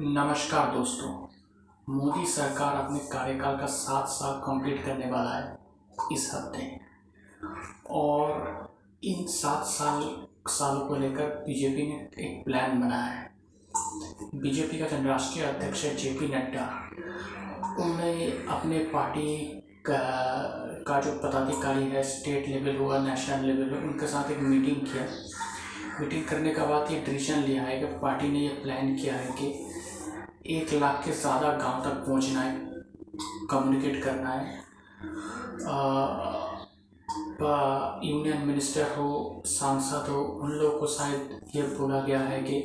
नमस्कार दोस्तों। मोदी सरकार अपने कार्यकाल का सात साल कंप्लीट करने वाला है इस हफ़्ते। और इन सात साल, सालों को लेकर बीजेपी ने एक प्लान बनाया है। बीजेपी का राष्ट्रीय अध्यक्ष है जे पी नड्डा। उन्होंने अपने पार्टी का का जो पदाधिकारी है स्टेट लेवल हुआ नेशनल लेवल हुआ, उनके साथ एक मीटिंग किया। मीटिंग करने के बाद ये डिसीज़न लिया है कि पार्टी ने ये प्लान किया है कि एक लाख के ज़्यादा गाँव तक पहुँचना है कम्युनिकेट करना है। यूनियन मिनिस्टर हो, सांसद हो, उन लोगों को शायद ये बोला गया है कि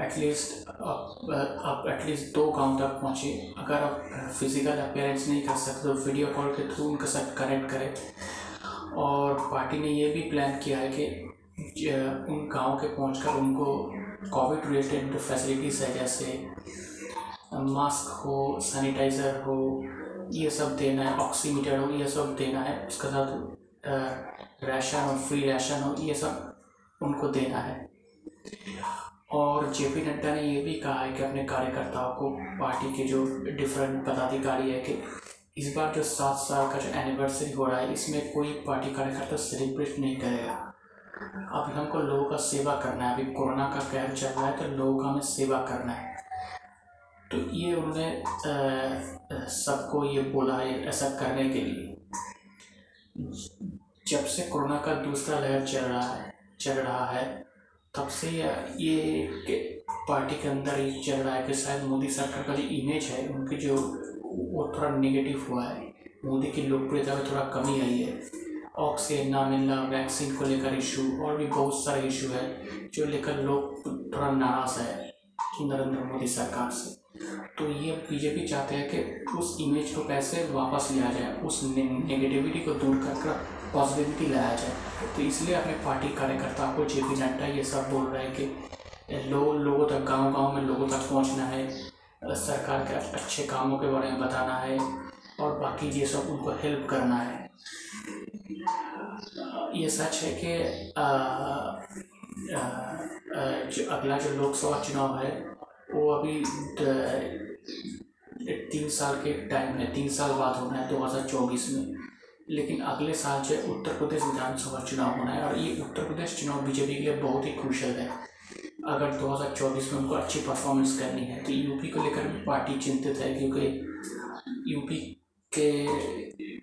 एटलीस्ट आप एटलीस्ट दो गाँव तक पहुँचे। अगर आप फ़िज़िकल अपेयरेंस नहीं कर सकते तो वीडियो कॉल के थ्रू उनके साथ कनेक्ट करें। और पार्टी ने ये भी प्लान किया है कि उन गाँव के पहुँच कर उनको कोविड रिलेटेड फैसिलिटीज़ है जैसे मास्क हो, सैनिटाइज़र हो, ये सब देना है, ऑक्सीमीटर हो, ये सब देना है। उसके साथ राशन हो, फ्री राशन हो, ये सब उनको देना है। और जे पी नड्डा ने ये भी कहा है कि अपने कार्यकर्ताओं को पार्टी के जो डिफरेंट पदाधिकारी है कि इस बार जो सात साल का जो एनिवर्सरी हो रहा है, इसमें कोई पार्टी कार्यकर्ता सेलिब्रेट नहीं करेगा। अभी हमको लोगों का सेवा करना है। अभी कोरोना का कहर चल रहा है तो लोगों का हमें सेवा करना है। तो ये उन्होंने सबको ये बोला है ऐसा करने के लिए। जब से कोरोना का दूसरा लहर चल रहा है, चल रहा है, तब से ये पार्टी के अंदर ये चल रहा है कि शायद मोदी सरकार का जो इमेज है, उनकी जो, वो थोड़ा नेगेटिव हुआ है। मोदी की लोकप्रियता में थोड़ा कमी आई है। ऑक्सीजन ना मिलना वैक्सीन को लेकर इशू और भी बहुत सारे इशू है, जो लेकर लोग थोड़ा नाराज़ है नरेंद्र मोदी सरकार से। तो ये बीजेपी चाहते हैं कि उस इमेज को कैसे वापस लिया जाए उस ने, नेगेटिविटी को दूर कर कर पॉजिटिविटी लाया जाए। तो इसलिए अपने पार्टी कार्यकर्ता को जे पी नड्डा ये सब बोल रहे हैं कि लो लोगों तक गाँव गाँव में लोगों तक पहुँचना है सरकार के अच्छे कामों के बारे में बताना है और बाकी ये सब उनको हेल्प करना है। ये सच है कि जो अगला जो लोकसभा चुनाव है वो अभी तीन साल के टाइम है तीन साल बाद होना है दो हज़ार चौबीस में। लेकिन अगले साल जो है, उत्तर प्रदेश विधानसभा चुनाव होना है और ये उत्तर प्रदेश चुनाव बीजेपी के लिए बहुत ही क्रूशल है। अगर 2024 में उनको अच्छी परफॉर्मेंस करनी है तो यूपी को लेकर भी पार्टी चिंतित है, क्योंकि यूपी के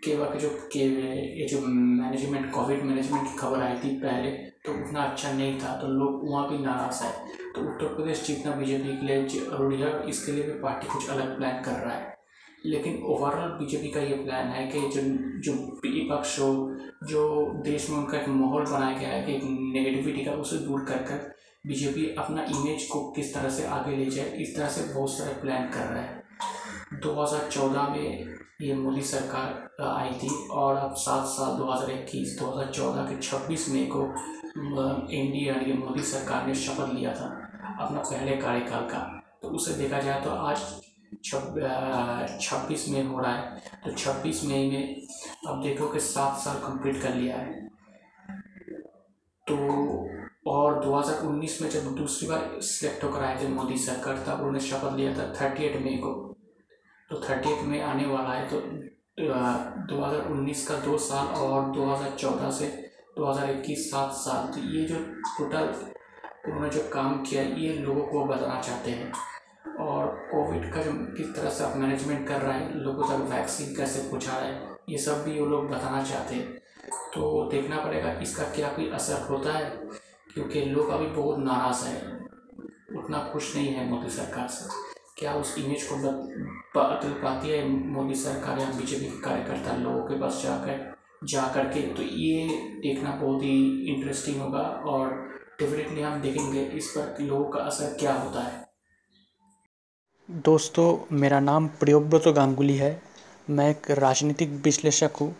के वक्त जो, के ये जो मैनेजमेंट कोविड मैनेजमेंट की खबर आई थी पहले तो उतना अच्छा नहीं था तो लोग वहाँ भी नाराज़ है। तो उत्तर प्रदेश जीतना बीजेपी के लिए ज़रूरी है। इसके लिए भी पार्टी कुछ अलग प्लान कर रहा है। लेकिन ओवरऑल बीजेपी का ये प्लान है कि जो जो विपक्ष हो, जो देश में उनका एक माहौल बनाया गया है कि एक नेगेटिविटी का, उसे दूर कर कर बीजेपी अपना इमेज को किस तरह से आगे ले जाए, इस तरह से बहुत सारे प्लान कर रहा है। 2014 में ये मोदी सरकार आई थी और अब सात साल 2021 2014 के 26 मई को एन डी मोदी सरकार ने शपथ लिया था। अपना पहले कार्यकाल का। तो उसे देखा जाए तो आज छब्बीस मई हो रहा है। तो छब्बीस मई में अब देखो कि सात साल कंप्लीट कर लिया है। तो और 2019 में जब दूसरी बार सिलेक्ट होकर आए थे मोदी सरकार, तब उन्होंने शपथ लिया था थर्टी एट मई को। तो थर्टी एट में आने वाला है। तो दो हज़ार उन्नीस का दो साल और दो हज़ार चौदह से दो हज़ार इक्कीस सात साल। तो ये जो टोटल उन्होंने जो काम किया, ये लोगों को बताना चाहते हैं। और कोविड का जो किस तरह से आप मैनेजमेंट कर रहे हैं, लोगों तक वैक्सीन कैसे पहुँचा रहे हैं, ये सब भी वो लोग बताना चाहते हैं। तो देखना पड़ेगा इसका क्या कोई असर होता है, क्योंकि लोग अभी बहुत नाराज़ हैं। उतना खुश नहीं है मोदी सरकार से। क्या उस इमेज को बदल पाती है मोदी सरकार या बीजेपी के कार्यकर्ता लोगों के पास जाकर जा कर के? तो ये देखना बहुत ही इंटरेस्टिंग होगा और डेफिनेटली हम देखेंगे इस पर लोगों का असर क्या होता है। दोस्तों, मेरा नाम प्रियोव्रत गांगुली है। मैं एक राजनीतिक विश्लेषक हूँ।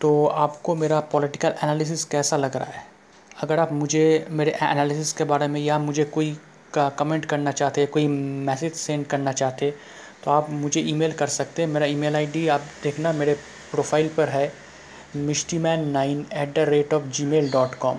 तो आपको मेरा पॉलिटिकल एनालिसिस कैसा लग रहा है? अगर आप मुझे, मेरे एनालिसिस के बारे में या मुझे कोई का कमेंट करना चाहते, कोई मैसेज सेंड करना चाहते तो आप मुझे ईमेल कर सकते हैं। मेरा ईमेल आईडी आप देखना मेरे प्रोफ़ाइल पर है Mishti man nine at the rate of Gmail dot com